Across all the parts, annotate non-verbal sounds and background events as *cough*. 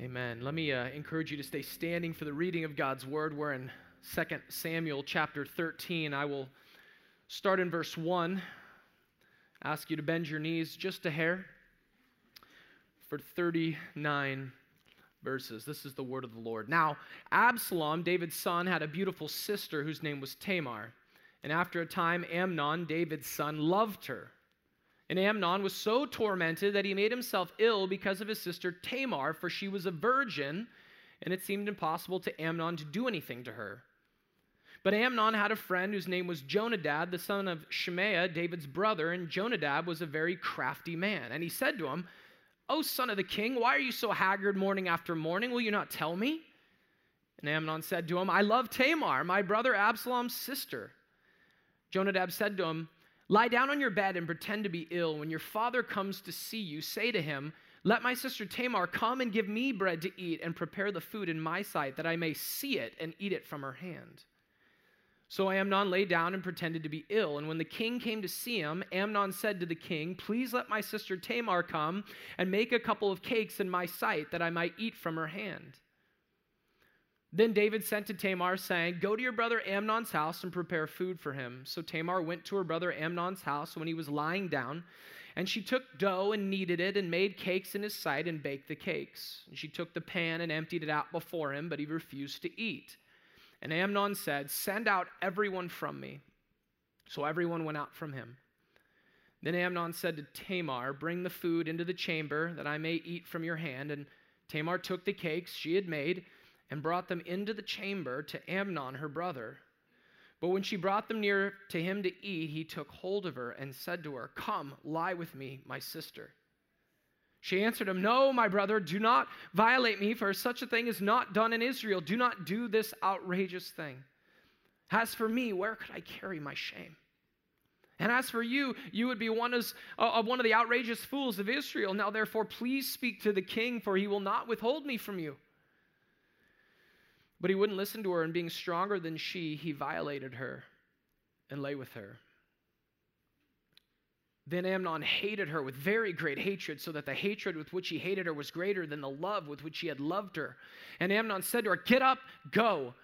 Amen. Let me uh, encourage you to stay standing for the reading of God's word. We're in 2 Samuel chapter 13. I will start in verse 1. Ask you to bend your knees just a hair for 39 verses. This is the word of the Lord. Now, Absalom, David's son, had a beautiful sister whose name was Tamar. And after a time, Amnon, David's son, loved her. And Amnon was so tormented that he made himself ill because of his sister Tamar, for she was a virgin, and it seemed impossible to Amnon to do anything to her. But Amnon had a friend whose name was Jonadab, the son of Shemaiah, David's brother, and Jonadab was a very crafty man. And he said to him, O son of the king, why are you so haggard morning after morning? Will you not tell me? And Amnon said to him, I love Tamar, my brother Absalom's sister. Jonadab said to him, Lie down on your bed and pretend to be ill. When your father comes to see you, say to him, Let my sister Tamar come and give me bread to eat and prepare the food in my sight, that I may see it and eat it from her hand. So Amnon lay down and pretended to be ill. And when the king came to see him, Amnon said to the king, Please let my sister Tamar come and make a couple of cakes in my sight, that I might eat from her hand. Then David sent to Tamar, saying, Go to your brother Amnon's house and prepare food for him. So Tamar went to her brother Amnon's house when he was lying down, and she took dough and kneaded it and made cakes in his sight and baked the cakes. And she took the pan and emptied it out before him, but he refused to eat. And Amnon said, Send out everyone from me. So everyone went out from him. Then Amnon said to Tamar, Bring the food into the chamber that I may eat from your hand. And Tamar took the cakes she had made and brought them into the chamber to Amnon, her brother. But when she brought them near to him to eat, he took hold of her and said to her, Come, lie with me, my sister. She answered him, No, my brother, do not violate me, for such a thing is not done in Israel. Do not do this outrageous thing. As for me, where could I carry my shame? And as for you, you would be one, as, uh, one of the outrageous fools of Israel. Now, therefore, please speak to the king, for he will not withhold me from you. But he wouldn't listen to her, and being stronger than she, he violated her and lay with her. Then Amnon hated her with very great hatred, so that the hatred with which he hated her was greater than the love with which he had loved her. And Amnon said to her, Get up, go.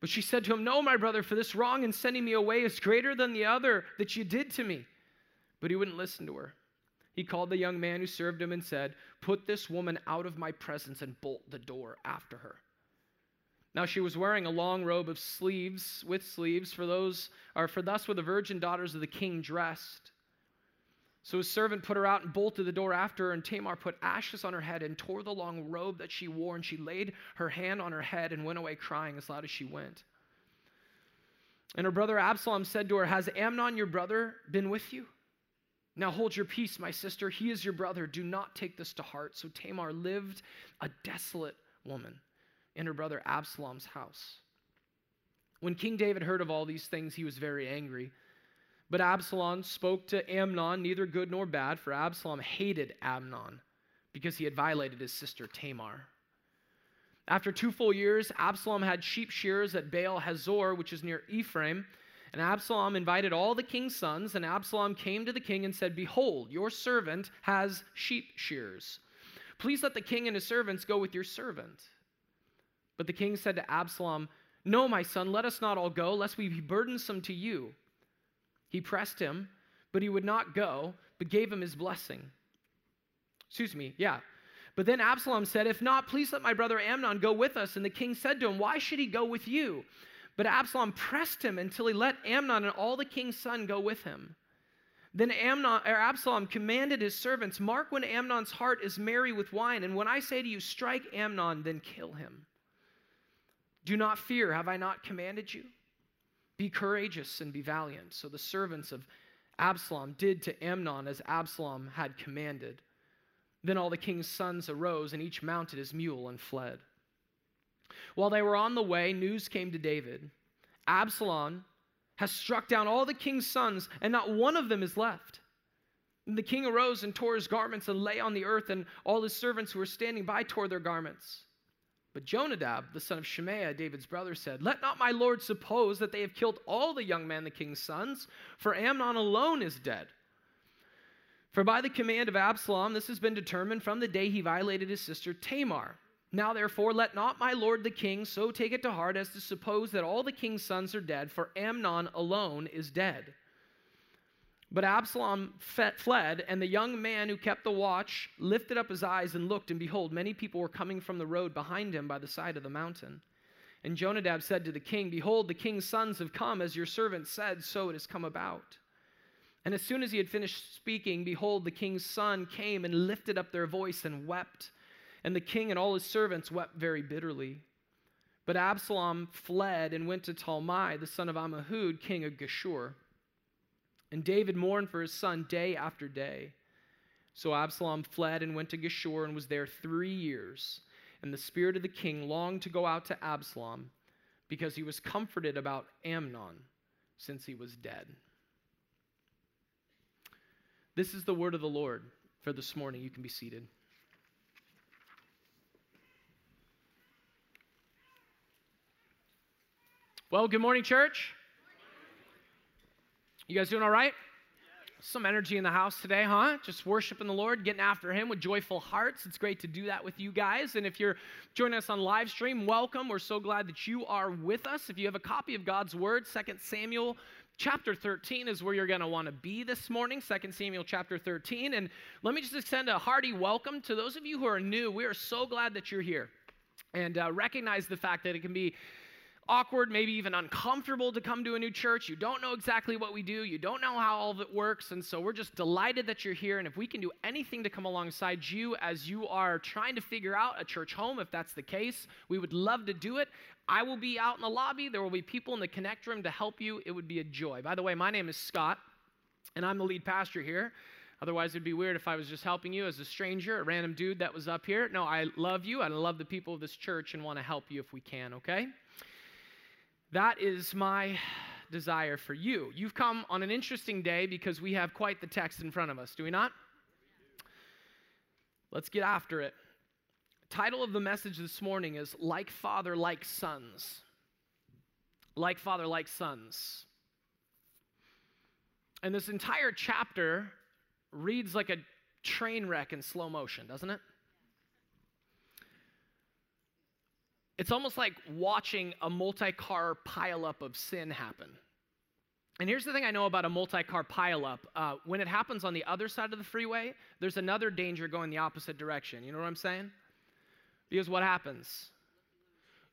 But she said to him, No, my brother, for this wrong in sending me away is greater than the other that you did to me. But he wouldn't listen to her. He called the young man who served him and said, Put this woman out of my presence and bolt the door after her. Now she was wearing a long robe of sleeves with sleeves, for those or for thus were the virgin daughters of the king dressed. So his servant put her out and bolted the door after her, and Tamar put ashes on her head and tore the long robe that she wore, and she laid her hand on her head and went away crying as loud as she went. And her brother Absalom said to her, Has Amnon your brother been with you? Now hold your peace, my sister. He is your brother. Do not take this to heart. So Tamar lived a desolate woman in her brother Absalom's house. When King David heard of all these things, he was very angry. But Absalom spoke to Amnon, neither good nor bad, for Absalom hated Amnon because he had violated his sister Tamar. After two full years, Absalom had sheep shears at Baal Hazor, which is near Ephraim. And Absalom invited all the king's sons, and Absalom came to the king and said, Behold, your servant has sheep shears. Please let the king and his servants go with your servant. But the king said to Absalom, No, my son, let us not all go, lest we be burdensome to you. He pressed him, but he would not go, but gave him his blessing. Excuse me, yeah. But then Absalom said, If not, please let my brother Amnon go with us. And the king said to him, Why should he go with you? But Absalom pressed him until he let Amnon and all the king's son go with him. Then Amnon, or Absalom commanded his servants, Mark when Amnon's heart is merry with wine, and when I say to you, Strike Amnon, then kill him. Do not fear, have I not commanded you? Be courageous and be valiant. So the servants of Absalom did to Amnon as Absalom had commanded. Then all the king's sons arose, and each mounted his mule and fled. While they were on the way, news came to David Absalom has struck down all the king's sons, and not one of them is left. And the king arose and tore his garments and lay on the earth, and all his servants who were standing by tore their garments. But Jonadab, the son of Shemaiah, David's brother, said, Let not my lord suppose that they have killed all the young men, the king's sons, for Amnon alone is dead. For by the command of Absalom, this has been determined from the day he violated his sister Tamar. Now, therefore, let not my lord the king so take it to heart as to suppose that all the king's sons are dead, for Amnon alone is dead. But Absalom fled, and the young man who kept the watch lifted up his eyes and looked, and behold, many people were coming from the road behind him by the side of the mountain. And Jonadab said to the king, Behold, the king's sons have come, as your servant said, so it has come about. And as soon as he had finished speaking, behold, the king's son came and lifted up their voice and wept. And the king and all his servants wept very bitterly. But Absalom fled and went to Talmai, the son of Ammihud, king of Geshur. And David mourned for his son day after day. So Absalom fled and went to Geshur and was there three years. And the spirit of the king longed to go out to Absalom because he was comforted about Amnon since he was dead. This is the word of the Lord for this morning. You can be seated. Well, good morning, church. You guys doing all right? Some energy in the house today, huh? Just worshiping the Lord, getting after Him with joyful hearts. It's great to do that with you guys. And if you're joining us on live stream, welcome. We're so glad that you are with us. If you have a copy of God's Word, 2 Samuel chapter 13 is where you're going to want to be this morning 2 samuel chapter 13 and let me just extend a hearty welcome to those of you who are new we are so glad that you're here and uh, recognize the fact that it can be awkward, maybe even uncomfortable to come to a new church. You don't know exactly what we do, you don't know how all of it works. And so we're just delighted that you're here. And if we can do anything to come alongside you as you are trying to figure out a church home, if that's the case, we would love to do it. I will be out in the lobby. There will be people in the connect room to help you. It would be a joy. By the way, my name is Scott, and I'm the lead pastor here. Otherwise, it'd be weird if I was just helping you as a stranger, a random dude that was up here. No, I love you. I love the people of this church and want to help you if we can, okay? That is my desire for you. You've come on an interesting day because we have quite the text in front of us, do we not? Let's get after it. Title of the message this morning is Like Father, Like Sons. Like Father, Like Sons. And this entire chapter reads like a train wreck in slow motion, doesn't it? It's almost like watching a multi car pileup of sin happen. And here's the thing I know about a multi car pileup uh, when it happens on the other side of the freeway, there's another danger going the opposite direction. You know what I'm saying? Because what happens?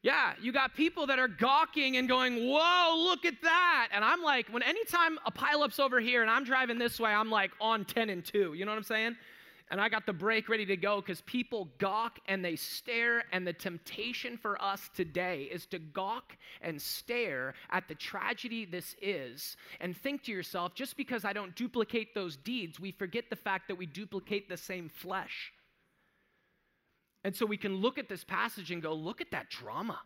Yeah, you got people that are gawking and going, whoa, look at that. And I'm like, when anytime a pileup's over here and I'm driving this way, I'm like on 10 and 2. You know what I'm saying? And I got the brake ready to go because people gawk and they stare. And the temptation for us today is to gawk and stare at the tragedy this is and think to yourself, just because I don't duplicate those deeds, we forget the fact that we duplicate the same flesh. And so we can look at this passage and go, look at that drama.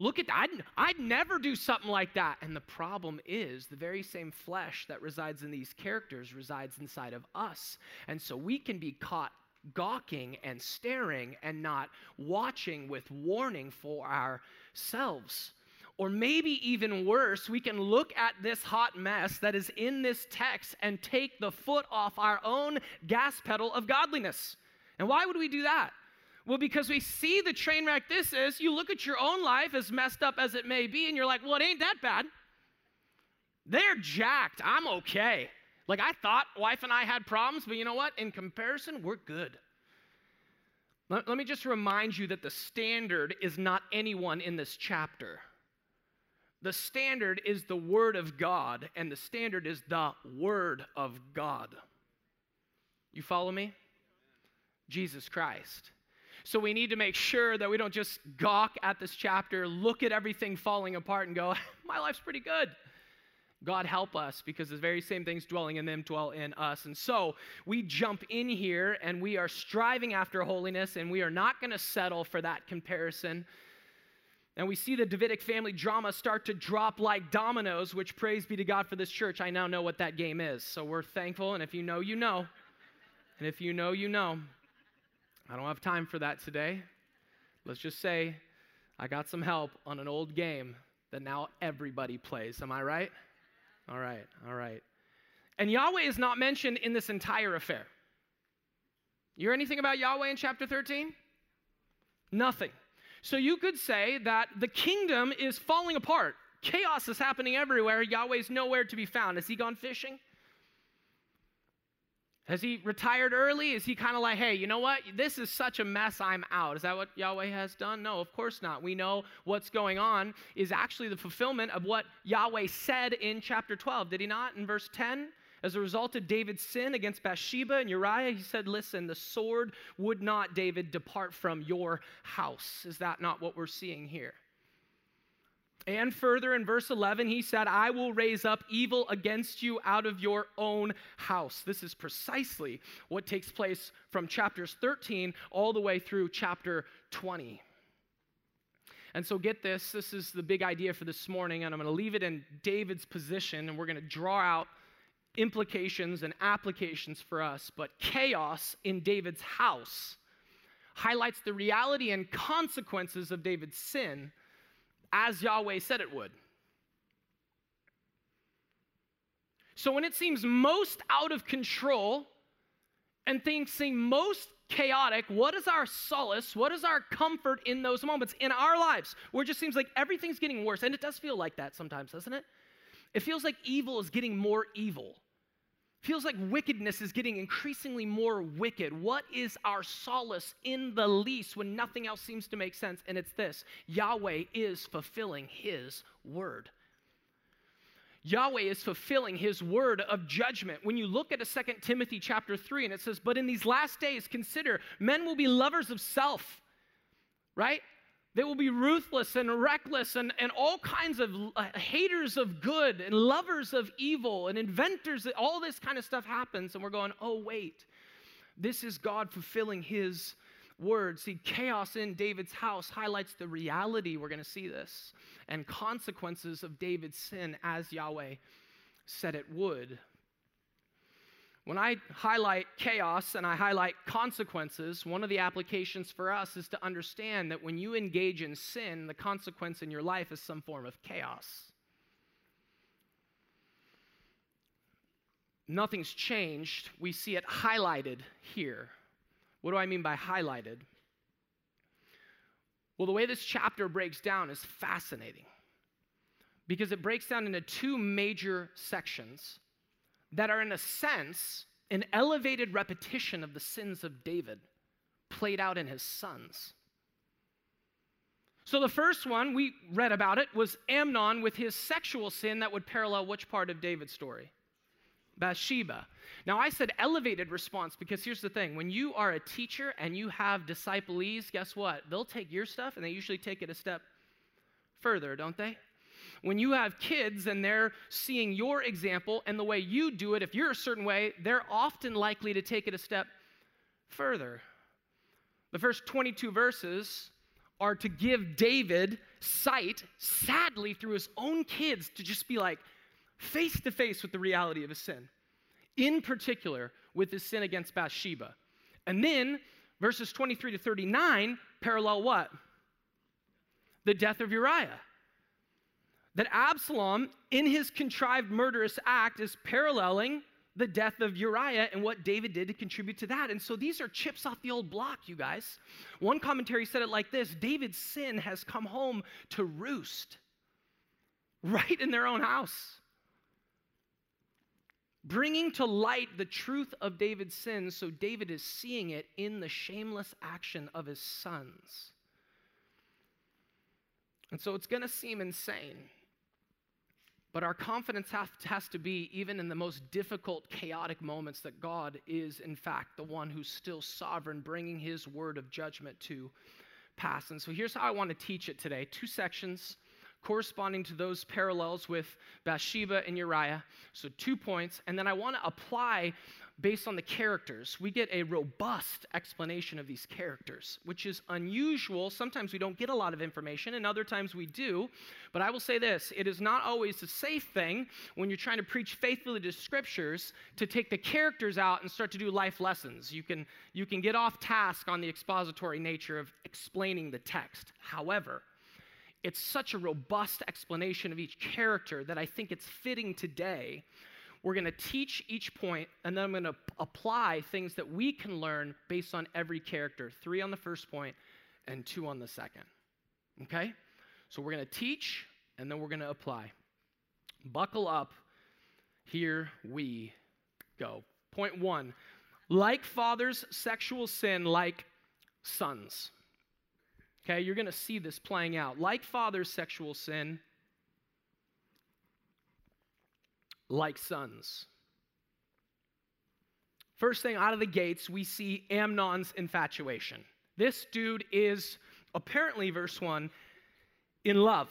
Look at that. I'd, I'd never do something like that. And the problem is the very same flesh that resides in these characters resides inside of us. And so we can be caught gawking and staring and not watching with warning for ourselves. Or maybe even worse, we can look at this hot mess that is in this text and take the foot off our own gas pedal of godliness. And why would we do that? Well, because we see the train wreck this is, you look at your own life, as messed up as it may be, and you're like, well, it ain't that bad. They're jacked. I'm okay. Like, I thought wife and I had problems, but you know what? In comparison, we're good. Let, let me just remind you that the standard is not anyone in this chapter. The standard is the Word of God, and the standard is the Word of God. You follow me? Jesus Christ. So we need to make sure that we don't just gawk at this chapter, look at everything falling apart, and go, *laughs* my life's pretty good. God help us because the very same things dwelling in them dwell in us. And so we jump in here and we are striving after holiness and we are not going to settle for that comparison. And we see the Davidic family drama start to drop like dominoes, which praise be to God for this church. I now know what that game is. So we're thankful. And if you know, you know. And if you know, you know. I don't have time for that today. Let's just say I got some help on an old game that now everybody plays. Am I right? All right, all right. And Yahweh is not mentioned in this entire affair. You hear anything about Yahweh in chapter 13? Nothing. So you could say that the kingdom is falling apart. Chaos is happening everywhere. Yahweh's nowhere to be found. Has he gone fishing? Has he retired early? Is he kind of like, hey, you know what? This is such a mess, I'm out. Is that what Yahweh has done? No, of course not. We know what's going on is actually the fulfillment of what Yahweh said in chapter 12. Did he not? In verse 10? As a result of David's sin against Bathsheba and Uriah, he said, Listen, the sword would not, David, depart from your house. Is that not what we're seeing here? And further in verse 11, he said, I will raise up evil against you out of your own house. This is precisely what takes place from chapters 13 all the way through chapter 20. And so, get this this is the big idea for this morning, and I'm going to leave it in David's position, and we're going to draw out implications and applications for us. But chaos in David's house highlights the reality and consequences of David's sin as Yahweh said it would. So when it seems most out of control and things seem most chaotic, what is our solace? What is our comfort in those moments in our lives where it just seems like everything's getting worse? And it does feel like that sometimes, doesn't it? It feels like evil is getting more evil. Feels like wickedness is getting increasingly more wicked. What is our solace in the least when nothing else seems to make sense? And it's this Yahweh is fulfilling his word. Yahweh is fulfilling his word of judgment. When you look at a Second Timothy chapter 3 and it says, "But in these last days consider men will be lovers of self." Right? They will be ruthless and reckless and, and all kinds of uh, haters of good and lovers of evil and inventors. All this kind of stuff happens, and we're going, oh, wait. This is God fulfilling his word. See, chaos in David's house highlights the reality, we're going to see this, and consequences of David's sin as Yahweh said it would. When I highlight chaos and I highlight consequences, one of the applications for us is to understand that when you engage in sin, the consequence in your life is some form of chaos. Nothing's changed. We see it highlighted here. What do I mean by highlighted? Well, the way this chapter breaks down is fascinating because it breaks down into two major sections that are, in a sense, an elevated repetition of the sins of David played out in his sons. So, the first one, we read about it, was Amnon with his sexual sin that would parallel which part of David's story? Bathsheba. Now, I said elevated response because here's the thing when you are a teacher and you have disciplees, guess what? They'll take your stuff and they usually take it a step further, don't they? When you have kids and they're seeing your example and the way you do it, if you're a certain way, they're often likely to take it a step further. The first 22 verses are to give David sight, sadly, through his own kids, to just be like face to face with the reality of his sin, in particular with his sin against Bathsheba. And then verses 23 to 39 parallel what? The death of Uriah that Absalom, in his contrived murderous act, is paralleling the death of Uriah and what David did to contribute to that. And so these are chips off the old block, you guys. One commentary said it like this David's sin has come home to roost right in their own house. Bringing to light the truth of David's sin. so David is seeing it in the shameless action of his sons. And so it's going to seem insane but our confidence has, to be, even in the most difficult, chaotic moments, that God is, in fact, the one who's still sovereign, bringing his word of judgment to pass. And so here's how I want to teach it today two sections corresponding to those parallels with Bathsheba and Uriah. So, two points. And then I want to apply based on the characters. We get a robust explanation of these characters, which is unusual. Sometimes we don't get a lot of information, and other times we do. But I will say this it is not always a safe thing when you're trying to preach faithfully to scriptures to take the characters out and start to do life lessons. You can, you can get off task on the expository nature of explaining the text. However, it's such a robust explanation of each character that I think it's fitting today we're going to teach each point, and then I'm going to apply things that we can learn based on every character. Three on the first point, and two on the second. Okay? So we're going to teach and then we're going to apply. Buckle up. Here we go. Point one like fathers, sexual sin, like sons. Okay, you're going to see this playing out. Like fathers, sexual sin, like sons. First thing out of the gates, we see Amnon's infatuation. This dude is apparently, verse 1, in love.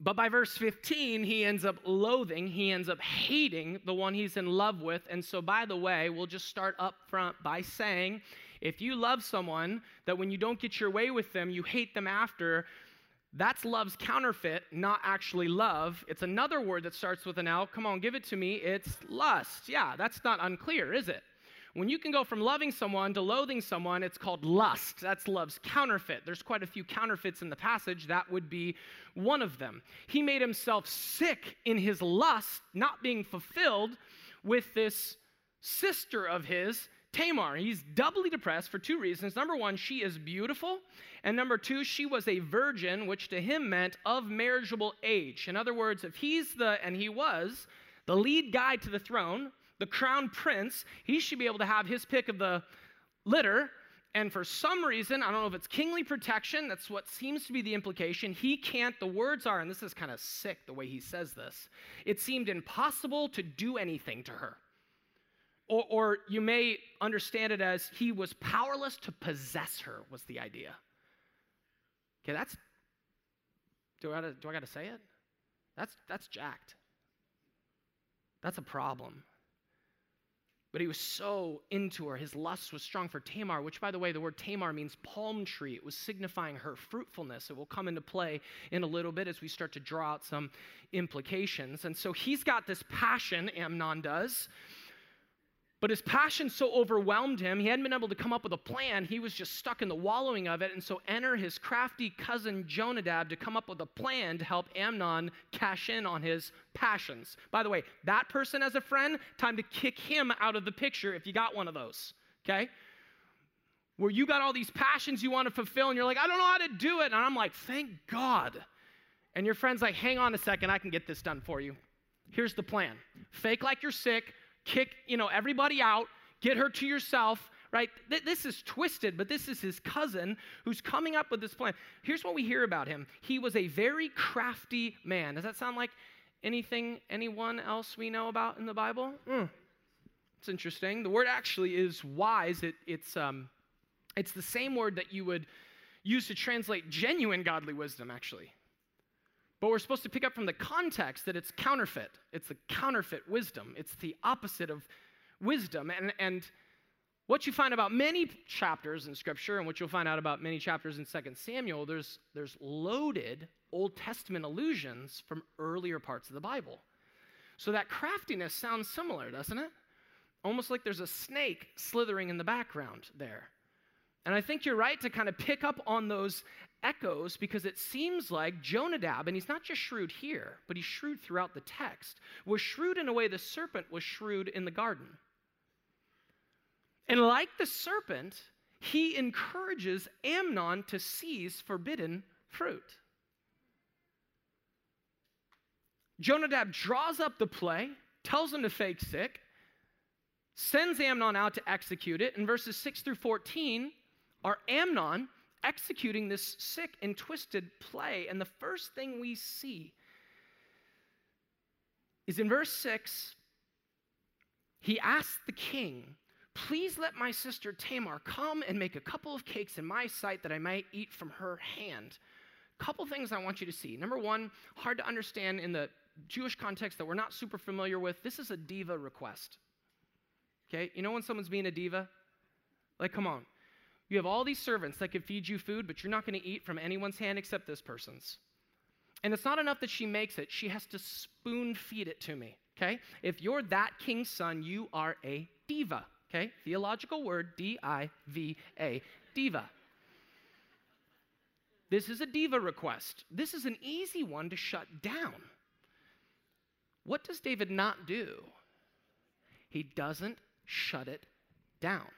But by verse 15, he ends up loathing, he ends up hating the one he's in love with. And so, by the way, we'll just start up front by saying if you love someone that when you don't get your way with them, you hate them after, that's love's counterfeit, not actually love. It's another word that starts with an L. Come on, give it to me. It's lust. Yeah, that's not unclear, is it? When you can go from loving someone to loathing someone, it's called lust. That's love's counterfeit. There's quite a few counterfeits in the passage. That would be one of them. He made himself sick in his lust, not being fulfilled with this sister of his Tamar. He's doubly depressed for two reasons. Number one, she is beautiful. And number two, she was a virgin, which to him meant of marriageable age. In other words, if he's the, and he was, the lead guy to the throne, the crown prince, he should be able to have his pick of the litter. And for some reason, I don't know if it's kingly protection, that's what seems to be the implication. He can't, the words are, and this is kind of sick the way he says this, it seemed impossible to do anything to her. Or, or you may understand it as he was powerless to possess her, was the idea. Okay, that's, do I gotta, do I gotta say it? That's, that's jacked. That's a problem. But he was so into her. His lust was strong for Tamar, which, by the way, the word Tamar means palm tree. It was signifying her fruitfulness. It will come into play in a little bit as we start to draw out some implications. And so he's got this passion, Amnon does, but his passion so overwhelmed him, he hadn't been able to come up with a plan. He was just stuck in the wallowing of it. And so enter his crafty cousin Jonadab to come up with a plan to help Amnon cash in on his passions. By the way, that person as a friend, time to kick him out of the picture if you got one of those, okay? Where you got all these passions you want to fulfill and you're like, I don't know how to do it. And I'm like, thank God. And your friend's like, hang on a second, I can get this done for you. Here's the plan fake like you're sick kick, you know, everybody out, get her to yourself, right? Th- this is twisted, but this is his cousin who's coming up with this plan. Here's what we hear about him. He was a very crafty man. Does that sound like anything anyone else we know about in the Bible? Mm. It's interesting. The word actually is wise. It, it's, um, it's the same word that you would use to translate genuine godly wisdom, actually. But we're supposed to pick up from the context that it's counterfeit. It's the counterfeit wisdom. It's the opposite of wisdom. And, and what you find about many chapters in Scripture, and what you'll find out about many chapters in 2 Samuel, there's, there's loaded Old Testament allusions from earlier parts of the Bible. So that craftiness sounds similar, doesn't it? Almost like there's a snake slithering in the background there. And I think you're right to kind of pick up on those echoes because it seems like Jonadab, and he's not just shrewd here, but he's shrewd throughout the text, was shrewd in a way the serpent was shrewd in the garden. And like the serpent, he encourages Amnon to seize forbidden fruit. Jonadab draws up the play, tells him to fake sick, sends Amnon out to execute it. In verses 6 through 14 are Amnon executing this sick and twisted play. And the first thing we see is in verse 6, he asks the king, Please let my sister Tamar come and make a couple of cakes in my sight that I might eat from her hand. Couple things I want you to see. Number one, hard to understand in the Jewish context that we're not super familiar with. This is a diva request. Okay, you know when someone's being a diva? Like, come on. You have all these servants that could feed you food, but you're not going to eat from anyone's hand except this person's. And it's not enough that she makes it, she has to spoon feed it to me, okay? If you're that king's son, you are a diva, okay? Theological word, D I V A, diva. This is a diva request. This is an easy one to shut down. What does David not do? He doesn't shut it down.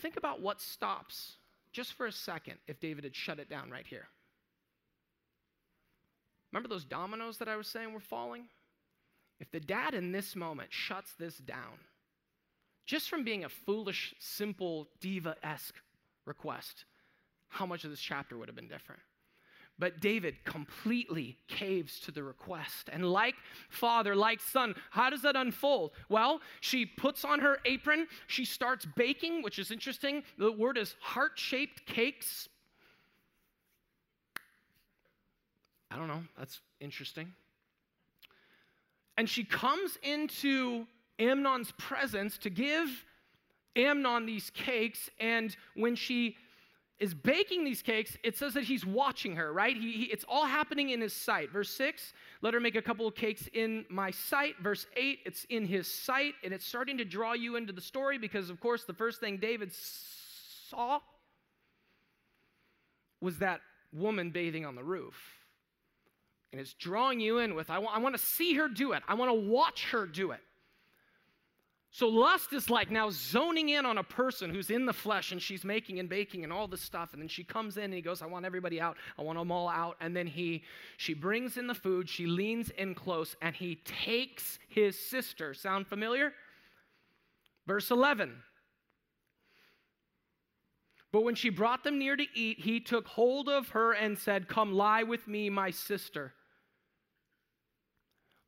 Think about what stops just for a second if David had shut it down right here. Remember those dominoes that I was saying were falling? If the dad in this moment shuts this down, just from being a foolish, simple, diva esque request, how much of this chapter would have been different? But David completely caves to the request. And like father, like son, how does that unfold? Well, she puts on her apron, she starts baking, which is interesting. The word is heart shaped cakes. I don't know, that's interesting. And she comes into Amnon's presence to give Amnon these cakes. And when she is baking these cakes, it says that he's watching her, right? He, he, it's all happening in his sight. Verse 6, let her make a couple of cakes in my sight. Verse 8, it's in his sight, and it's starting to draw you into the story because, of course, the first thing David saw was that woman bathing on the roof. And it's drawing you in with, I want, I want to see her do it, I want to watch her do it. So lust is like now zoning in on a person who's in the flesh and she's making and baking and all this stuff. And then she comes in and he goes, I want everybody out. I want them all out. And then he she brings in the food, she leans in close, and he takes his sister. Sound familiar? Verse 11. But when she brought them near to eat, he took hold of her and said, Come lie with me, my sister.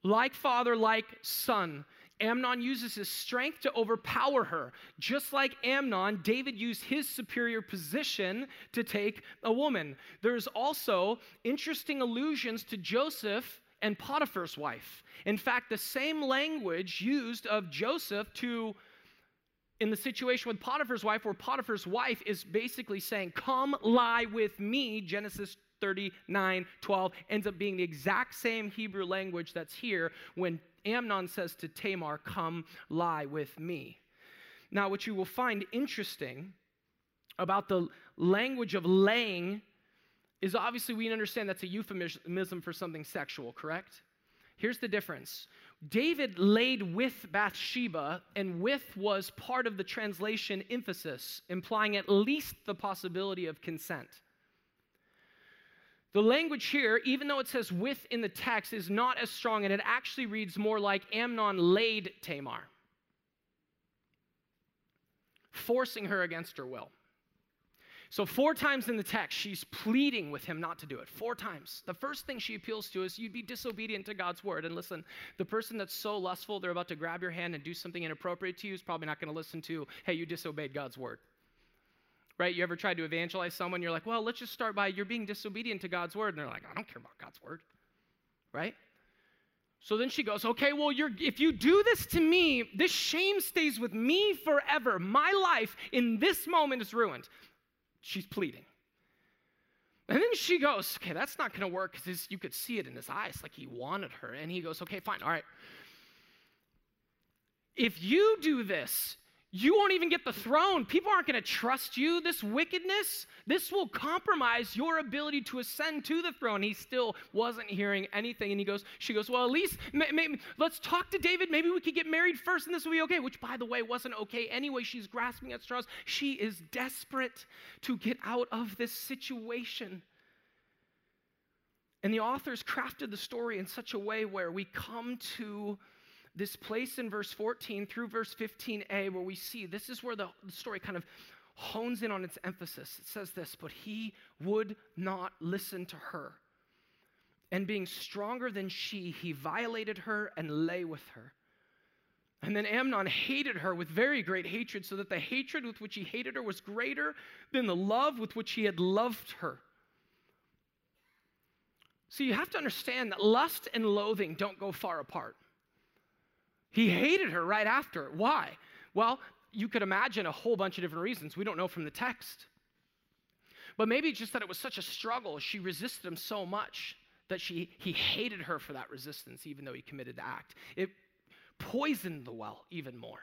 Like father, like son. Amnon uses his strength to overpower her. Just like Amnon, David used his superior position to take a woman. There's also interesting allusions to Joseph and Potiphar's wife. In fact, the same language used of Joseph to in the situation with Potiphar's wife, where Potiphar's wife is basically saying, Come lie with me, Genesis 39 12, ends up being the exact same Hebrew language that's here when Amnon says to Tamar, Come lie with me. Now, what you will find interesting about the language of laying is obviously we understand that's a euphemism for something sexual, correct? Here's the difference David laid with Bathsheba, and with was part of the translation emphasis, implying at least the possibility of consent. The language here, even though it says with in the text, is not as strong, and it actually reads more like Amnon laid Tamar, forcing her against her will. So, four times in the text, she's pleading with him not to do it. Four times. The first thing she appeals to is you'd be disobedient to God's word. And listen, the person that's so lustful, they're about to grab your hand and do something inappropriate to you, is probably not going to listen to, hey, you disobeyed God's word right? You ever tried to evangelize someone? You're like, well, let's just start by you're being disobedient to God's word. And they're like, I don't care about God's word, right? So then she goes, okay, well, if you do this to me, this shame stays with me forever. My life in this moment is ruined. She's pleading. And then she goes, okay, that's not going to work because you could see it in his eyes, like he wanted her. And he goes, okay, fine, all right. If you do this, you won't even get the throne. People aren't going to trust you. This wickedness, this will compromise your ability to ascend to the throne. He still wasn't hearing anything. And he goes, she goes, well, at least let's talk to David. Maybe we could get married first and this will be okay, which by the way wasn't okay anyway. She's grasping at straws. She is desperate to get out of this situation. And the authors crafted the story in such a way where we come to this place in verse 14 through verse 15a where we see this is where the, story kind of hones in on its emphasis. It says this, but he would not listen to her. And being stronger than she, he violated her and lay with her. And then Amnon hated her with very great hatred, so that the hatred with which he hated her was greater than the love with which he had loved her. So you have to understand that lust and loathing don't go far apart. He hated her right after. Why? Well, you could imagine a whole bunch of different reasons. We don't know from the text. But maybe just that it was such a struggle. She resisted him so much that she, he hated her for that resistance, even though he committed the act. It poisoned the well even more.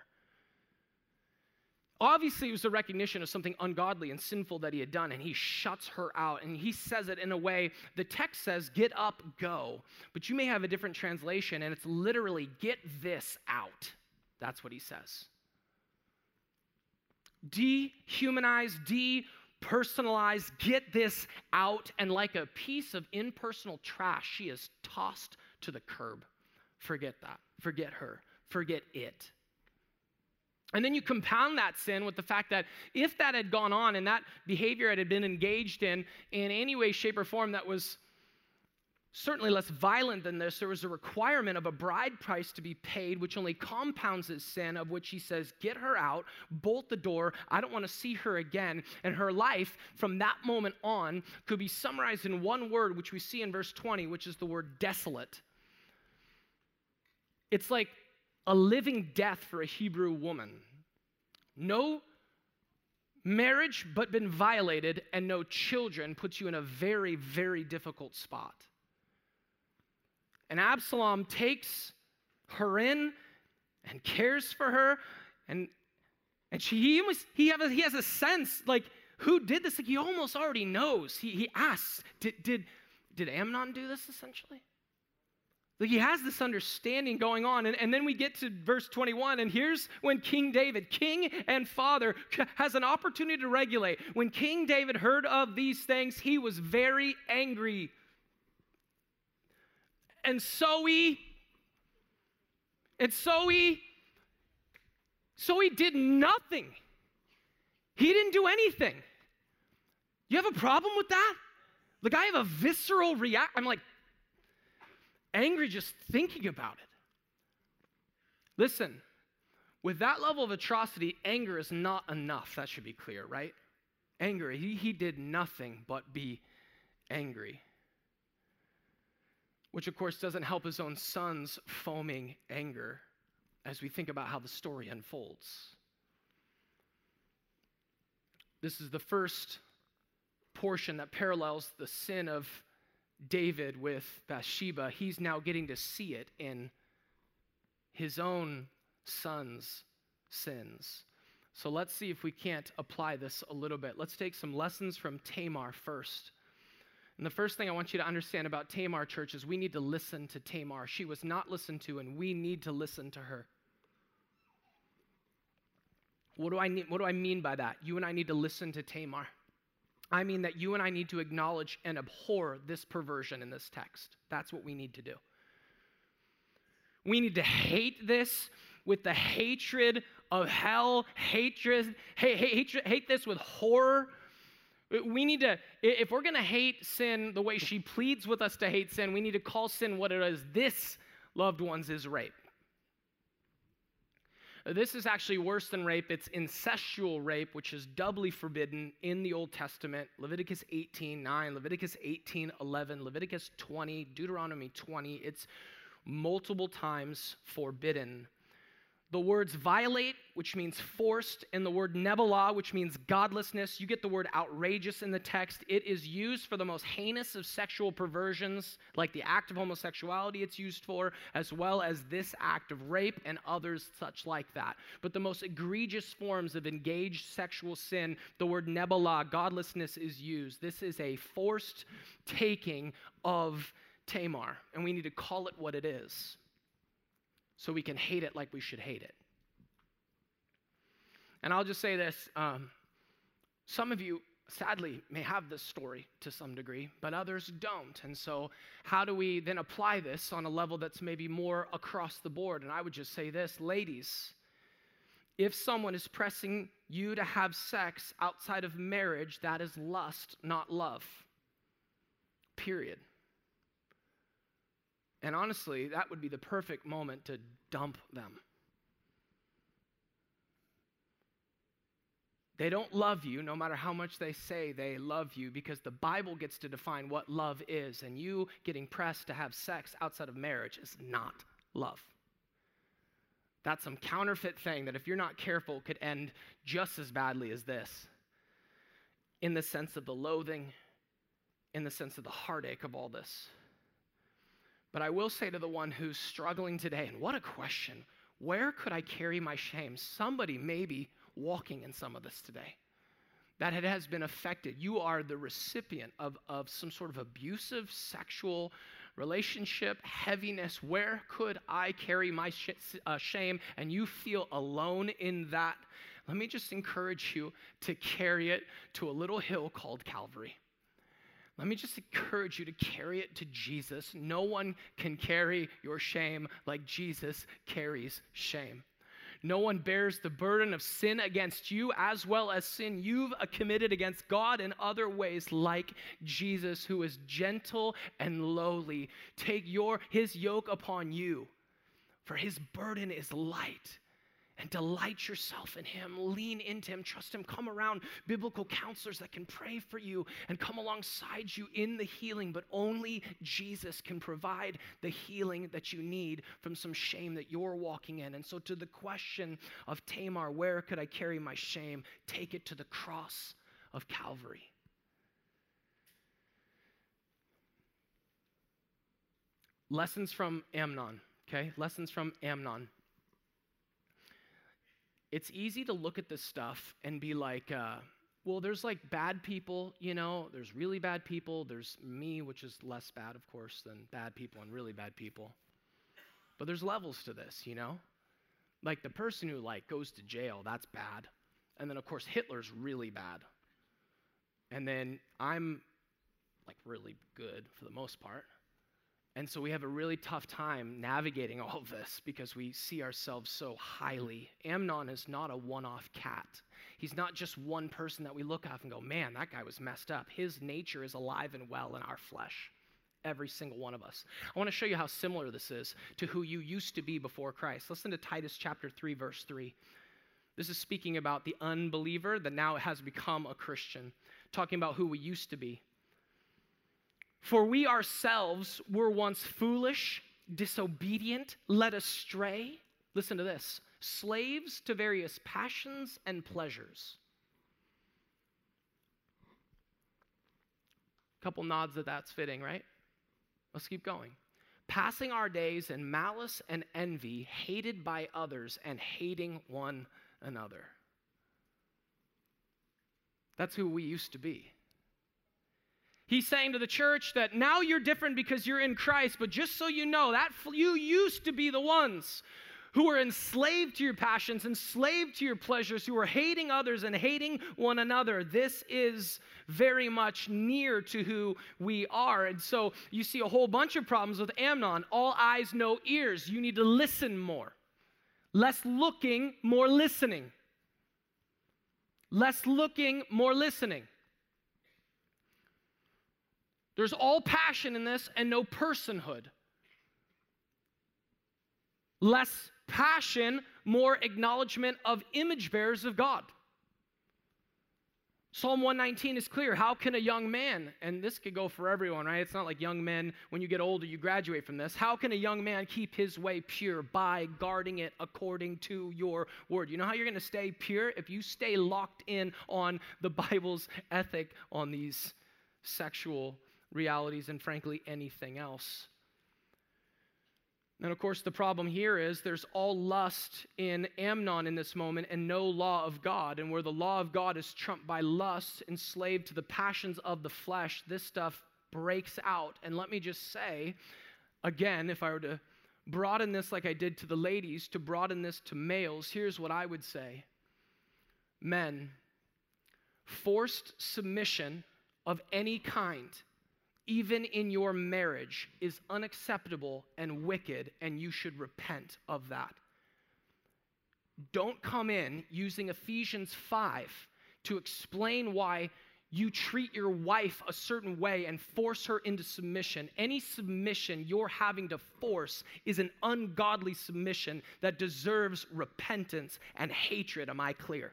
Obviously, it was a recognition of something ungodly and sinful that he had done, and he shuts her out. And he says it in a way, the text says, get up, go. But you may have a different translation, and it's literally, get this out. That's what he says. dehumanize, depersonalize, get this out, and like a piece of impersonal trash, she is tossed to the curb. Forget that. Forget her. Forget it. And then you compound that sin with the fact that if that had gone on and that behavior had been engaged in in any way, shape, or form that was certainly less violent than this, there was a requirement of a bride price to be paid, which only compounds his sin, of which he says, Get her out, bolt the door, I don't want to see her again. And her life from that moment on could be summarized in one word, which we see in verse 20, which is the word desolate. It's like a living death for a Hebrew woman. No marriage but been violated and no children puts you in a very, very difficult spot. And Absalom takes her in and cares for her, and, and she, he, almost, he, have a, he has a sense like, who did this? Like, he almost already knows. He, he asks, did, did, did Amnon do this essentially? Like he has this understanding going on. And, and then we get to verse 21, and here's when King David, king and father, has an opportunity to regulate. When King David heard of these things, he was very angry. And so he, and so he, so he did nothing. He didn't do anything. You have a problem with that? Like I have a visceral react. I'm like, angry just thinking about it. Listen, with that level of atrocity, anger is not enough. That should be clear, right? Anger, he, he did nothing but be angry. Which, of course, doesn't help his own son's foaming anger as we think about how the story unfolds. This is the first portion that parallels the sin of David with Bathsheba, he's now getting to see it in his own son's sins. So let's see if we can't apply this a little bit. Let's take some lessons from Tamar first. And the first thing I want you to understand about Tamar, church, is we need to listen to Tamar. She was not listened to, and we need to listen to her. What do I, need, what do I mean by that? You and I need to listen to Tamar. I mean that you and I need to acknowledge and abhor this perversion in this text. That's what we need to do. We need to hate this with the hatred of hell, hatred, hate, hate, hate this with horror. We need to, if we're going to hate sin the way she pleads with us to hate sin, we need to call sin what it is. This, loved ones, is rape. This is actually worse than rape. It's incestual rape, which is doubly forbidden in the Old Testament. Leviticus 18 9, Leviticus 18 11, Leviticus 20, Deuteronomy 20. It's multiple times forbidden the words violate, which means forced, and the word nebelah, which means godlessness. You get the word outrageous in the text. It is used for the most heinous of sexual perversions, like the act of homosexuality it's used for, as well as this act of rape and others such like that. But the most egregious forms of engaged sexual sin, the word nebelah, godlessness, is used. This is a forced taking of Tamar, and we need to call it what it is so we can hate it like we should hate it. And I'll just say this um, some of you, sadly, may have this story to some degree, but others don't. And so, how do we then apply this on a level that's maybe more across the board? And I would just say this ladies, if someone is pressing you to have sex outside of marriage, that is lust, not love. Period. And honestly, that would be the perfect moment to dump them. They don't love you no matter how much they say they love you because the Bible gets to define what love is, and you getting pressed to have sex outside of marriage is not love. That's some counterfeit thing that, if you're not careful, could end just as badly as this in the sense of the loathing, in the sense of the heartache of all this. But I will say to the one who's struggling today, and what a question where could I carry my shame? Somebody may be walking in some of this today. That it has been affected. You are the recipient of, of some sort of abusive sexual relationship, heaviness. Where could I carry my sh- uh, shame? And you feel alone in that let me just encourage you to carry it to a little hill called Calvary. Let me just encourage you to carry it to Jesus. No one can carry your shame like Jesus carries shame. No one bears the burden of sin against you as well as sin you've committed against God in other ways like Jesus who is gentle and lowly. Take your his yoke upon you for his burden is light and delight yourself in Him. Lean into Him, trust Him. Come around biblical counselors that can pray for you and come alongside you in the healing, but only Jesus can provide the healing that you need from some shame that you're walking in. And so, to the question of Tamar, where could I carry my shame? Take it to the cross of Calvary. Lessons from Amnon, okay? Lessons from Amnon it's easy to look at this stuff and be like, uh, well, there's like bad people, you know, there's really bad people, there's me, which is less bad, of course, than bad people and really bad people. But there's levels to this, you know? Like the person who like goes to jail, that's bad. And then of course Hitler's really bad. And then I'm like really good for the most part. And so we have a really tough time navigating all of this because we see ourselves so highly. Amnon is not a one off cat. He's not just one person that we look at and go, man, that guy was messed up. His nature is alive and well in our flesh, every single one of us. I want to show you how similar this is to who you used to be before Christ. Listen to Titus chapter 3, verse 3. This is speaking about the unbeliever that now has become a Christian, talking about who we used to be. For we ourselves were once foolish, disobedient, led astray. Listen to this slaves to various passions and pleasures. A Couple nods that that's fitting, right? Let's keep going. Passing our days in malice and envy, hated by others and hating one another. That's who we used to be. He's saying to the church that now you're different because you're in Christ, but just so you know, that you used to be the ones who were enslaved to your passions, enslaved to your pleasures, who were hating others and hating one another. This is very much near to who we are. And so you see a whole bunch of problems with Amnon. All eyes, no ears. You need to listen more. Less looking, more listening. Less looking, more listening. There's all passion in this and no personhood. Less passion, more acknowledgement of image bearers of God. Psalm 119 is clear. How can a young man, and this could go for everyone, right? It's not like young men, when you get older, you graduate from this. How can a young man keep his way pure? By guarding it according to your word. You know how you're going to stay pure? If you stay locked in on the Bible's ethic on these sexual realities and, frankly, anything else. And of course, the problem here is there's all lust in Amnon in this moment and no law of God. And where the law of God is trumped by lust, enslaved to the passions of the flesh, this stuff breaks out. And let me just say, again, if I were to broaden this like I did to the ladies, to broaden this to males, here's what I would say Men, forced submission of any kind even in your marriage, is unacceptable and wicked, and you should repent of that. Don't come in using Ephesians 5 to explain why you treat your wife a certain way and force her into submission. Any submission you're having to force is an ungodly submission that deserves repentance and hatred. Am I clear?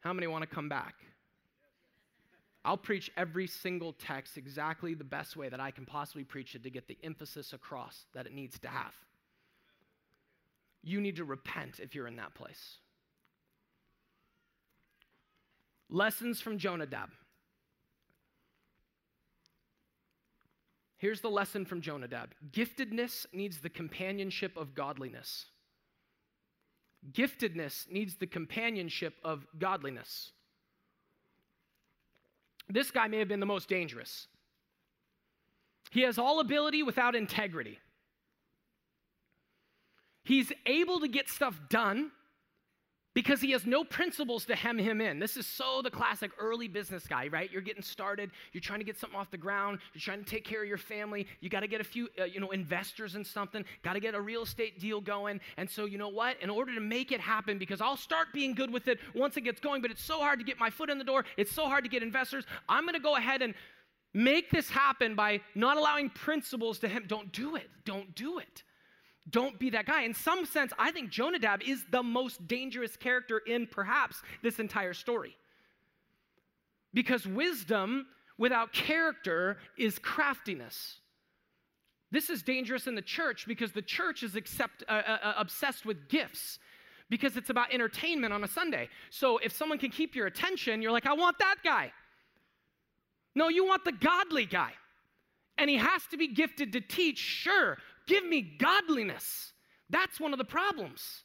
How many want to come back? I'll preach every single text exactly the best way that I can possibly preach it to get the emphasis across that it needs to have. You need to repent if you're in that place. Lessons from Jonadab. Here's the lesson from Jonadab giftedness needs the companionship of godliness. Giftedness needs the companionship of godliness this guy may have been the most dangerous. He has all ability without integrity. He's able to get stuff done, because he has no principles to hem him in. This is so the classic early business guy, right? You're getting started, you're trying to get something off the ground, you're trying to take care of your family, you got to get a few, uh, you know, investors in something, got to get a real estate deal going. And so, you know what? In order to make it happen, because I'll start being good with it once it gets going, but it's so hard to get my foot in the door, it's so hard to get investors, I'm going to go ahead and make this happen by not allowing principles to him. Don't do it. Don't do it. Don't be that guy. In some sense, I think Jonadab is the most dangerous character in perhaps this entire story. Because wisdom without character is craftiness. This is dangerous in the church because the church is accept, uh, uh, uh, obsessed with gifts because it's about entertainment on a Sunday. So if someone can keep your attention, you're like, I want that guy. No, you want the godly guy. And he has to be gifted to teach, sure, Give me godliness. That's one of the problems.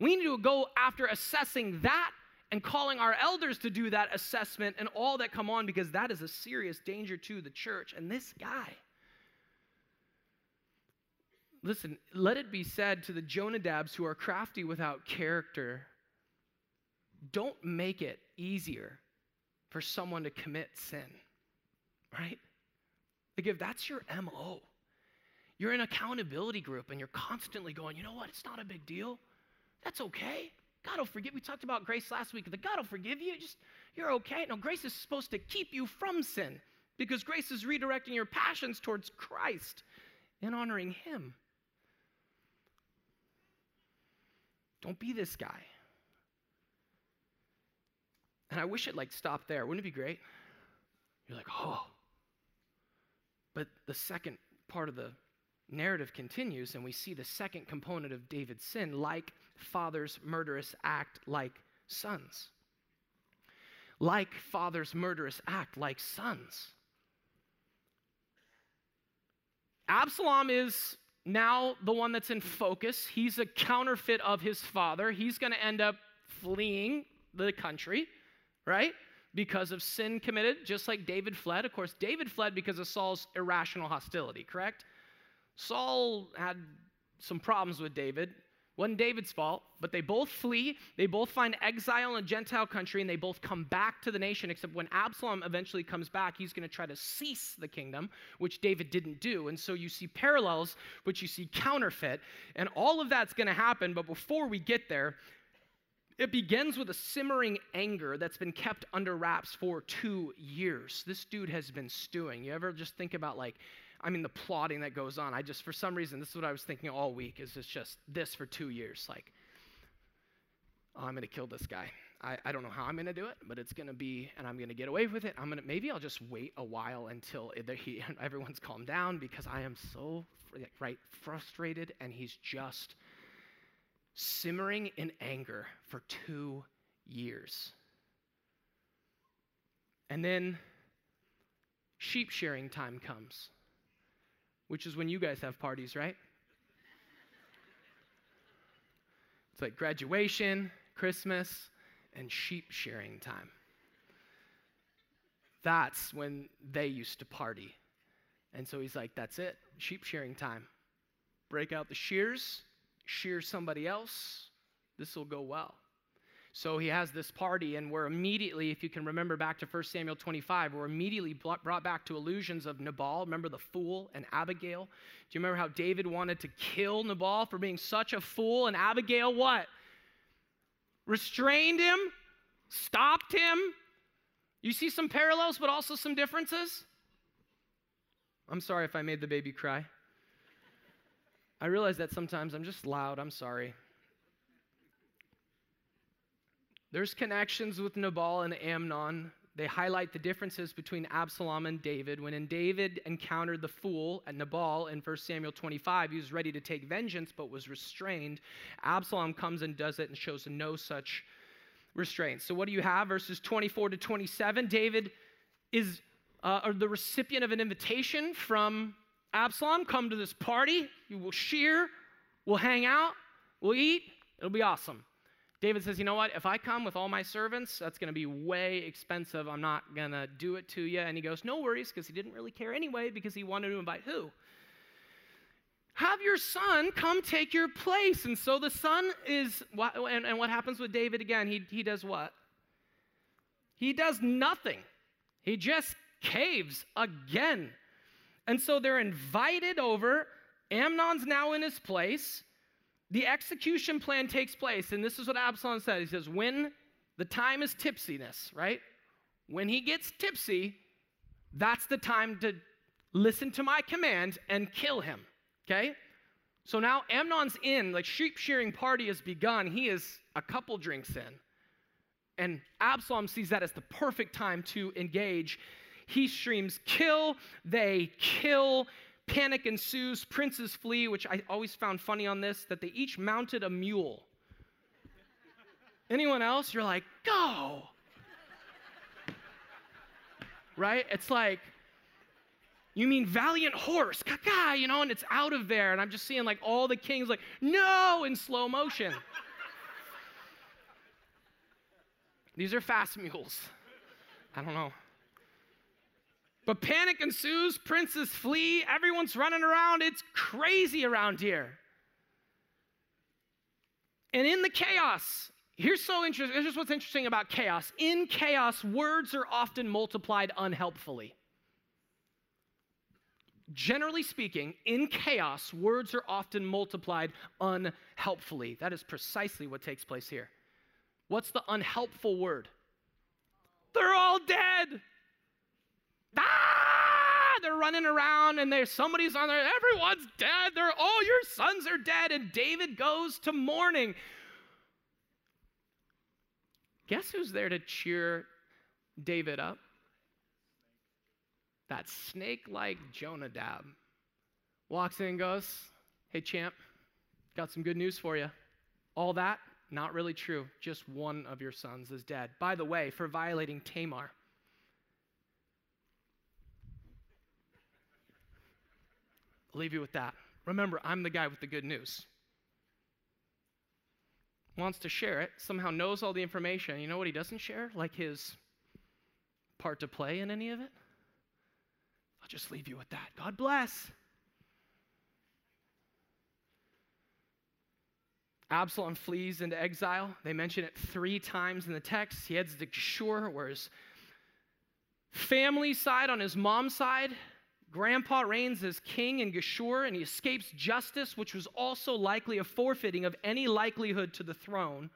We need to go after assessing that and calling our elders to do that assessment and all that come on because that is a serious danger to the church. And this guy, listen, let it be said to the Jonadabs who are crafty without character don't make it easier for someone to commit sin, right? Like if that's your MO, you're in accountability group and you're constantly going, you know what, it's not a big deal. That's okay. God will forgive. We talked about grace last week. The God will forgive you. Just you're okay. No, grace is supposed to keep you from sin because grace is redirecting your passions towards Christ and honoring Him. Don't be this guy. And I wish it like stopped there. Wouldn't it be great? You're like, oh. But the second part of the narrative continues and we see the second component of David's sin like fathers murderous act like sons. Like fathers murderous act like sons. Absalom is now the one that's in focus. He's a counterfeit of his father. He's going to end up fleeing the country, right? Because of sin committed, just like David fled. Of course, David fled because of Saul's irrational hostility, correct? Saul had some problems with David. Wasn't David's fault, but they both flee. They both find exile in a Gentile country, and they both come back to the nation. Except when Absalom eventually comes back, he's going to try to cease the kingdom, which David didn't do. And so you see parallels, but you see counterfeit. And all of that's going to happen. But before we get there, it begins with a simmering anger that's been kept under wraps for two years. This dude has been stewing. You ever just think about, like, I mean, the plotting that goes on. I just, for some reason, this is what I was thinking all week is it's just this for two years. Like, oh, I'm going to kill this guy. I, I don't know how I'm going to do it, but it's going to be, and I'm going to get away with it. I'm going to, maybe I'll just wait a while until he, *laughs* everyone's calmed down because I am so, right, frustrated, and he's just simmering in anger for two years. And then sheep shearing time comes which is when you guys have parties, right? It's like graduation, Christmas, and sheep shearing time. That's when they used to party. And so he's like, that's it, sheep shearing time. Break out the shears, shear somebody else. This will go well. So he has this party, and we're immediately, if you can remember back to 1 Samuel 25, we're immediately brought back to illusions of Nabal. Remember the fool and Abigail? Do you remember how David wanted to kill Nabal for being such a fool? And Abigail, what? Restrained him, stopped him. You see some parallels, but also some differences? I'm sorry if I made the baby cry. I realize that sometimes I'm just loud. I'm sorry. There's connections with Nabal and Amnon. They highlight the differences between Absalom and David. When in David encountered the fool at Nabal in 1 Samuel 25, he was ready to take vengeance but was restrained. Absalom comes and does it and shows no such restraint. So, what do you have? Verses 24 to 27. David is uh, the recipient of an invitation from Absalom come to this party. You will shear, we'll hang out, we'll eat, it'll be awesome. David says, You know what? If I come with all my servants, that's going to be way expensive. I'm not going to do it to you. And he goes, No worries, because he didn't really care anyway, because he wanted to invite who? have your son come take your place. And so the son is, and, and what happens with David again? He, he does what? He does nothing. He just caves again. And so they're invited over. Amnon's now in his place. The execution plan takes place. And this is what Absalom said. He says, When the time is tipsiness, right? When he gets tipsy, that's the time to listen to my command and kill him. Okay? So now Amnon's in, like sheep shearing party has begun. He is a couple drinks in. And Absalom sees that as the perfect time to engage. He screams, kill, they kill. Panic ensues, princes flee, which I always found funny on this, that they each mounted a mule. Anyone else? You're like, go. right? It's like, you mean valiant horse, caca, you know, and it's out of there. And I'm just seeing like all the kings like, no, in slow motion. These are fast mules. I don't know. But panic ensues, princes flee, everyone's running around. It's crazy around here. And in the chaos, here's so interesting. Here's what's interesting about chaos. In chaos, words are often multiplied unhelpfully. Generally speaking, in chaos, words are often multiplied unhelpfully. That is precisely what takes place here. What's the unhelpful word? They're all dead. Ah! They're running around and there's somebody's on there. Everyone's dead. They're all your sons are dead. And David goes to mourning. Guess who's there to cheer David up? That snake like Jonadab walks in and goes, Hey, champ, got some good news for you. All that, not really true. Just one of your sons is dead. By the way, for violating Tamar. I'll leave you with that. Remember, I'm the guy with the good news. Wants to share it, somehow knows all the information. You know what he doesn't share? Like his part to play in any of it? I'll just leave you with that. God bless. Absalom flees into exile. They mention it three times in the text. He heads to Geshur, where his family side on his mom's side Grandpa reigns as king in Geshur and he escapes justice, which was also likely a forfeiting of any likelihood to the throne.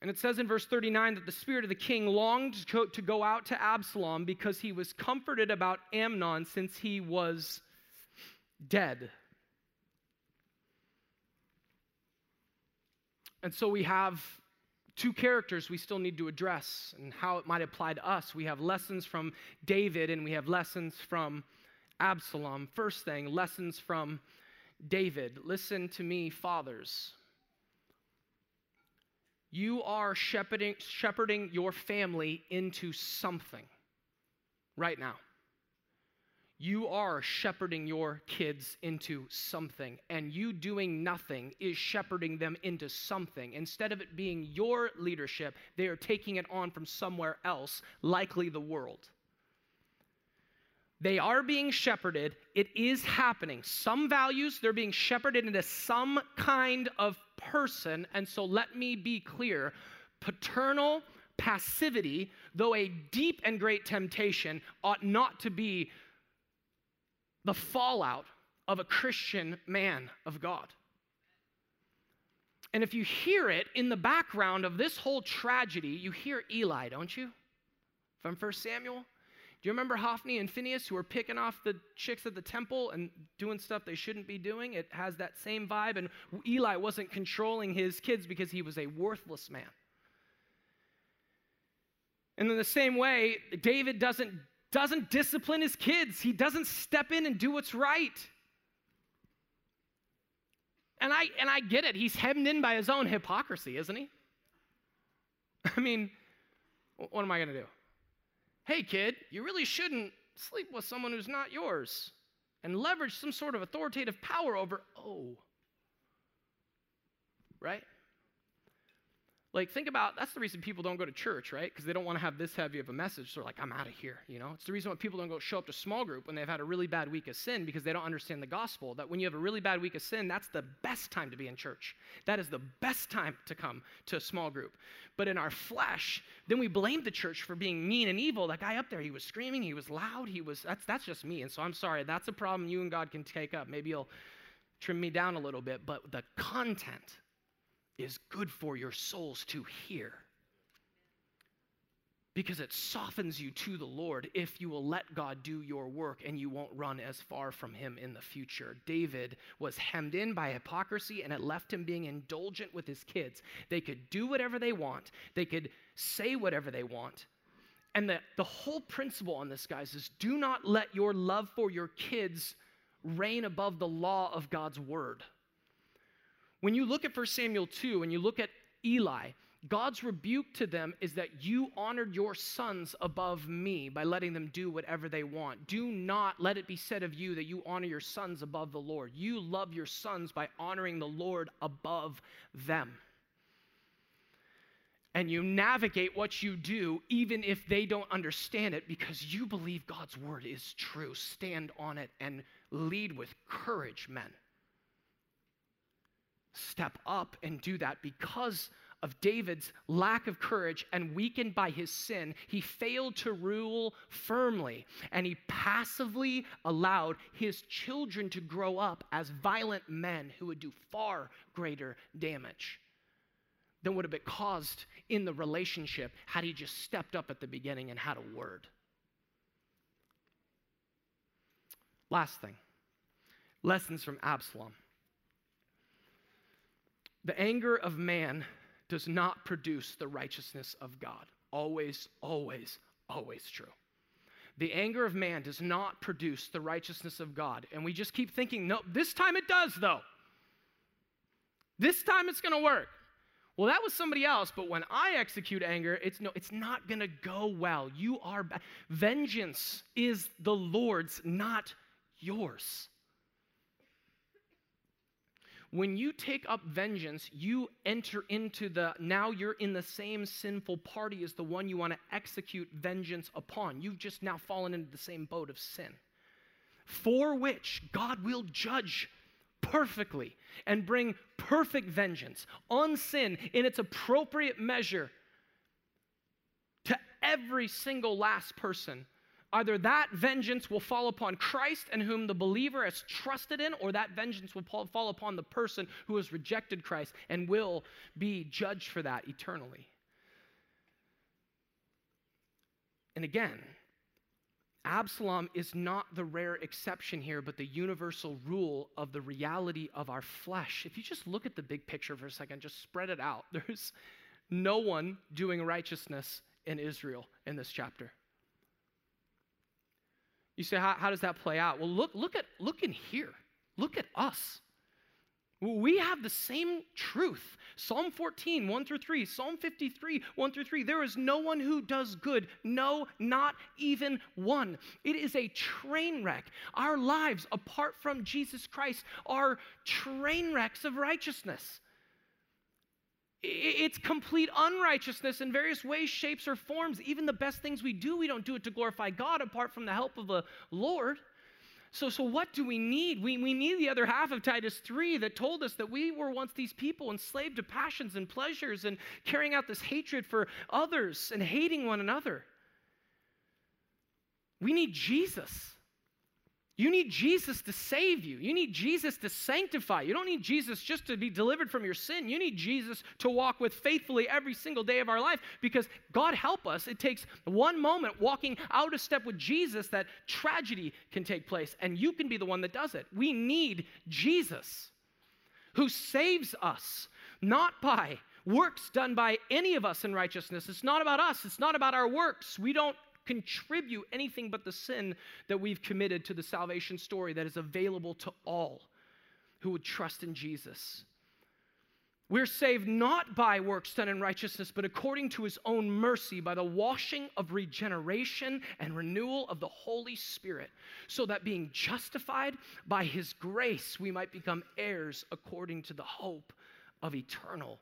And it says in verse 39 that the spirit of the king longed to go out to Absalom because he was comforted about Amnon since he was dead. And so we have two characters we still need to address and how it might apply to us. We have lessons from David and we have lessons from Absalom. First thing, lessons from David. Listen to me, fathers. You are shepherding, shepherding your family into something right now you are shepherding your kids into something, and you doing nothing is shepherding them into something. Instead of it being your leadership, they are taking it on from somewhere else, likely the world. They are being shepherded. It is happening. Some values, they're being shepherded into some kind of person. And so let me be clear paternal passivity, though a deep and great temptation, ought not to be the fallout of a Christian man of God. And if you hear it in the background of this whole tragedy, you hear Eli, don't you? From 1 Samuel. Do you remember Hophni and Phineas who were picking off the chicks at the temple and doing stuff they shouldn't be doing? It has that same vibe. And Eli wasn't controlling his kids because he was a worthless man. And in the same way, David doesn't doesn't discipline his kids, he doesn't step in and do what's right. And I, and I get it. He's hemmed in by his own hypocrisy, isn't he? *laughs* I mean, what am I going to do? Hey, kid, you really shouldn't sleep with someone who's not yours and leverage some sort of authoritative power over, oh, right? Like, think about that's the reason people don't go to church, right? Because they don't want to have this heavy of a message. They're like, I'm out of here, you know? It's the reason why people don't go show up to small group when they've had a really bad week of sin because they don't understand the gospel. That when you have a really bad week of sin, that's the best time to be in church. That is the best time to come to a small group. But in our flesh, then we blame the church for being mean and evil. That guy up there, he was screaming, he was loud, he was, that's, that's just me. And so I'm sorry, that's a problem you and God can take up. Maybe you'll trim me down a little bit, but the content is good for your souls to hear. Because it softens you to the Lord if you will let God do your work and you won't run as far from Him in the future. David was hemmed in by hypocrisy and it left him being indulgent with his kids. They could do whatever they want, they could say whatever they want. And the, the whole principle on this, guys, is do not let your love for your kids reign above the law of God's word. When you look at 1 Samuel 2 and you look at Eli, God's rebuke to them is that you honored your sons above me by letting them do whatever they want. Do not let it be said of you that you honor your sons above the Lord. You love your sons by honoring the Lord above them. And you navigate what you do even if they don't understand it because you believe God's word is true. Stand on it and lead with courage, men step up and do that because of David's lack of courage and weakened by his sin, he failed to rule firmly and he passively allowed his children to grow up as violent men who would do far greater damage than would have been caused in the relationship had he just stepped up at the beginning and had a word. Last thing lessons from Absalom. The anger of man does not produce the righteousness of God. Always, always, always true. The anger of man does not produce the righteousness of God. And we just keep thinking, no, this time it does, though. This time it's going to work. Well, that was somebody else, but when I execute anger, it's no, it's not going to go well. You are ba- vengeance is the Lord's, not yours. When you take up vengeance, you enter into the, now you're in the same sinful party as the one you want to execute vengeance upon. You've just now fallen into the same boat of sin, for which God will judge perfectly and bring perfect vengeance on sin in its appropriate measure to every single last person Either that vengeance will fall upon Christ and whom the believer has trusted in, or that vengeance will fall upon the person who has rejected Christ and will be judged for that eternally. And again, Absalom is not the rare exception here, but the universal rule of the reality of our flesh. If you just look at the big picture for a second, just spread it out. *laughs* There's no one doing righteousness in Israel in this chapter. You say, how, how does that play out? Well, look, look, at, look in here. Look at us. We have the same truth. Psalm 14, 1 through 3, Psalm 53, 1 through 3. There is no one who does good. No, not even one. It is a train wreck. Our lives, apart from Jesus Christ, are train wrecks of righteousness. It's complete unrighteousness in various ways, shapes, or forms. Even the best things we do, we don't do it to glorify God apart from the help of the Lord. So, so what do we need? We, we need the other half of Titus 3 that told us that we were once these people enslaved to passions and pleasures and carrying out this hatred for others and hating one another. We need Jesus. You need Jesus to save you. You need Jesus to sanctify. You don't need Jesus just to be delivered from your sin. You need Jesus to walk with faithfully every single day of our life because God help us. It takes one moment walking out of step with Jesus that tragedy can take place, and you can be the one that does it. We need Jesus who saves us, not by works done by any of us in righteousness. It's not about us, it's not about our works. We don't contribute anything but the sin that we've committed to the salvation story that is available to all who would trust in Jesus. We're saved not by works done in righteousness, but according to his own mercy, by the washing of regeneration and renewal of the Holy Spirit, so that being justified by his grace, we might become heirs according to the hope of eternal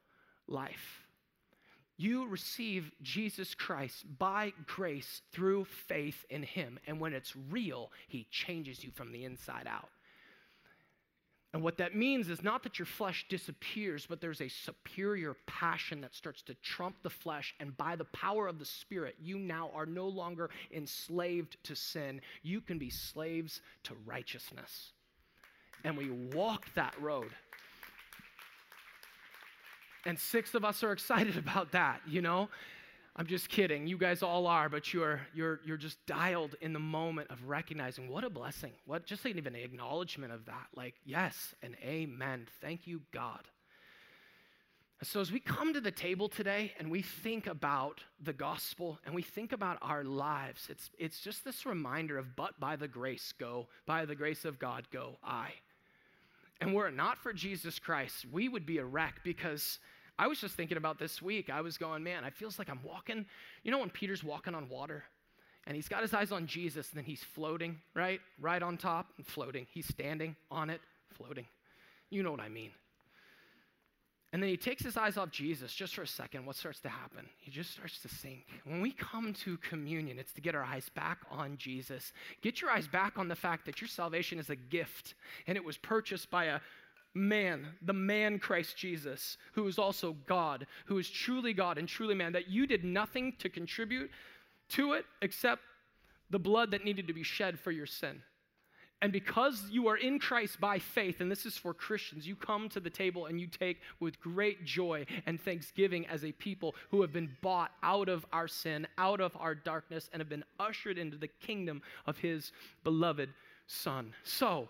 life. You receive Jesus Christ by grace through faith in Him. And when it's real, He changes you from the inside out. And what that means is not that your flesh disappears, but there's a superior passion that starts to trump the flesh. And by the power of the Spirit, you now are no longer enslaved to sin. You can be slaves to righteousness. And we walk that road. And six of us are excited *laughs* about that, you know? I'm just kidding. You guys all are, but you're you're you're just dialed in the moment of recognizing what a blessing. What just even an acknowledgement of that. Like, yes and amen. Thank you, God. So as we come to the table today and we think about the gospel and we think about our lives, it's it's just this reminder of but by the grace go, by the grace of God go I. And were it not for Jesus Christ, we would be a wreck because I was just thinking about this week. I was going, man, I feels like I'm walking. You know when Peter's walking on water and he's got his eyes on Jesus and then he's floating, right? Right on top and floating. He's standing on it, floating. You know what I mean. And then he takes his eyes off Jesus just for a second. What starts to happen? He just starts to sink. When we come to communion, it's to get our eyes back on Jesus. Get your eyes back on the fact that your salvation is a gift and it was purchased by a man, the man Christ Jesus, who is also God, who is truly God and truly man, that you did nothing to contribute to it except the blood that needed to be shed for your sin. And because you are in Christ by faith, and this is for Christians, you come to the table and you take with great joy and thanksgiving as a people who have been bought out of our sin, out of our darkness, and have been ushered into the kingdom of His beloved Son. So,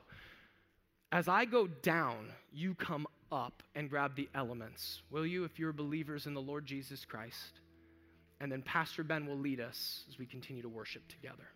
as I go down, you come up and grab the elements. Will you, if you're believers in the Lord Jesus Christ? And then Pastor Ben will lead us as we continue to worship together.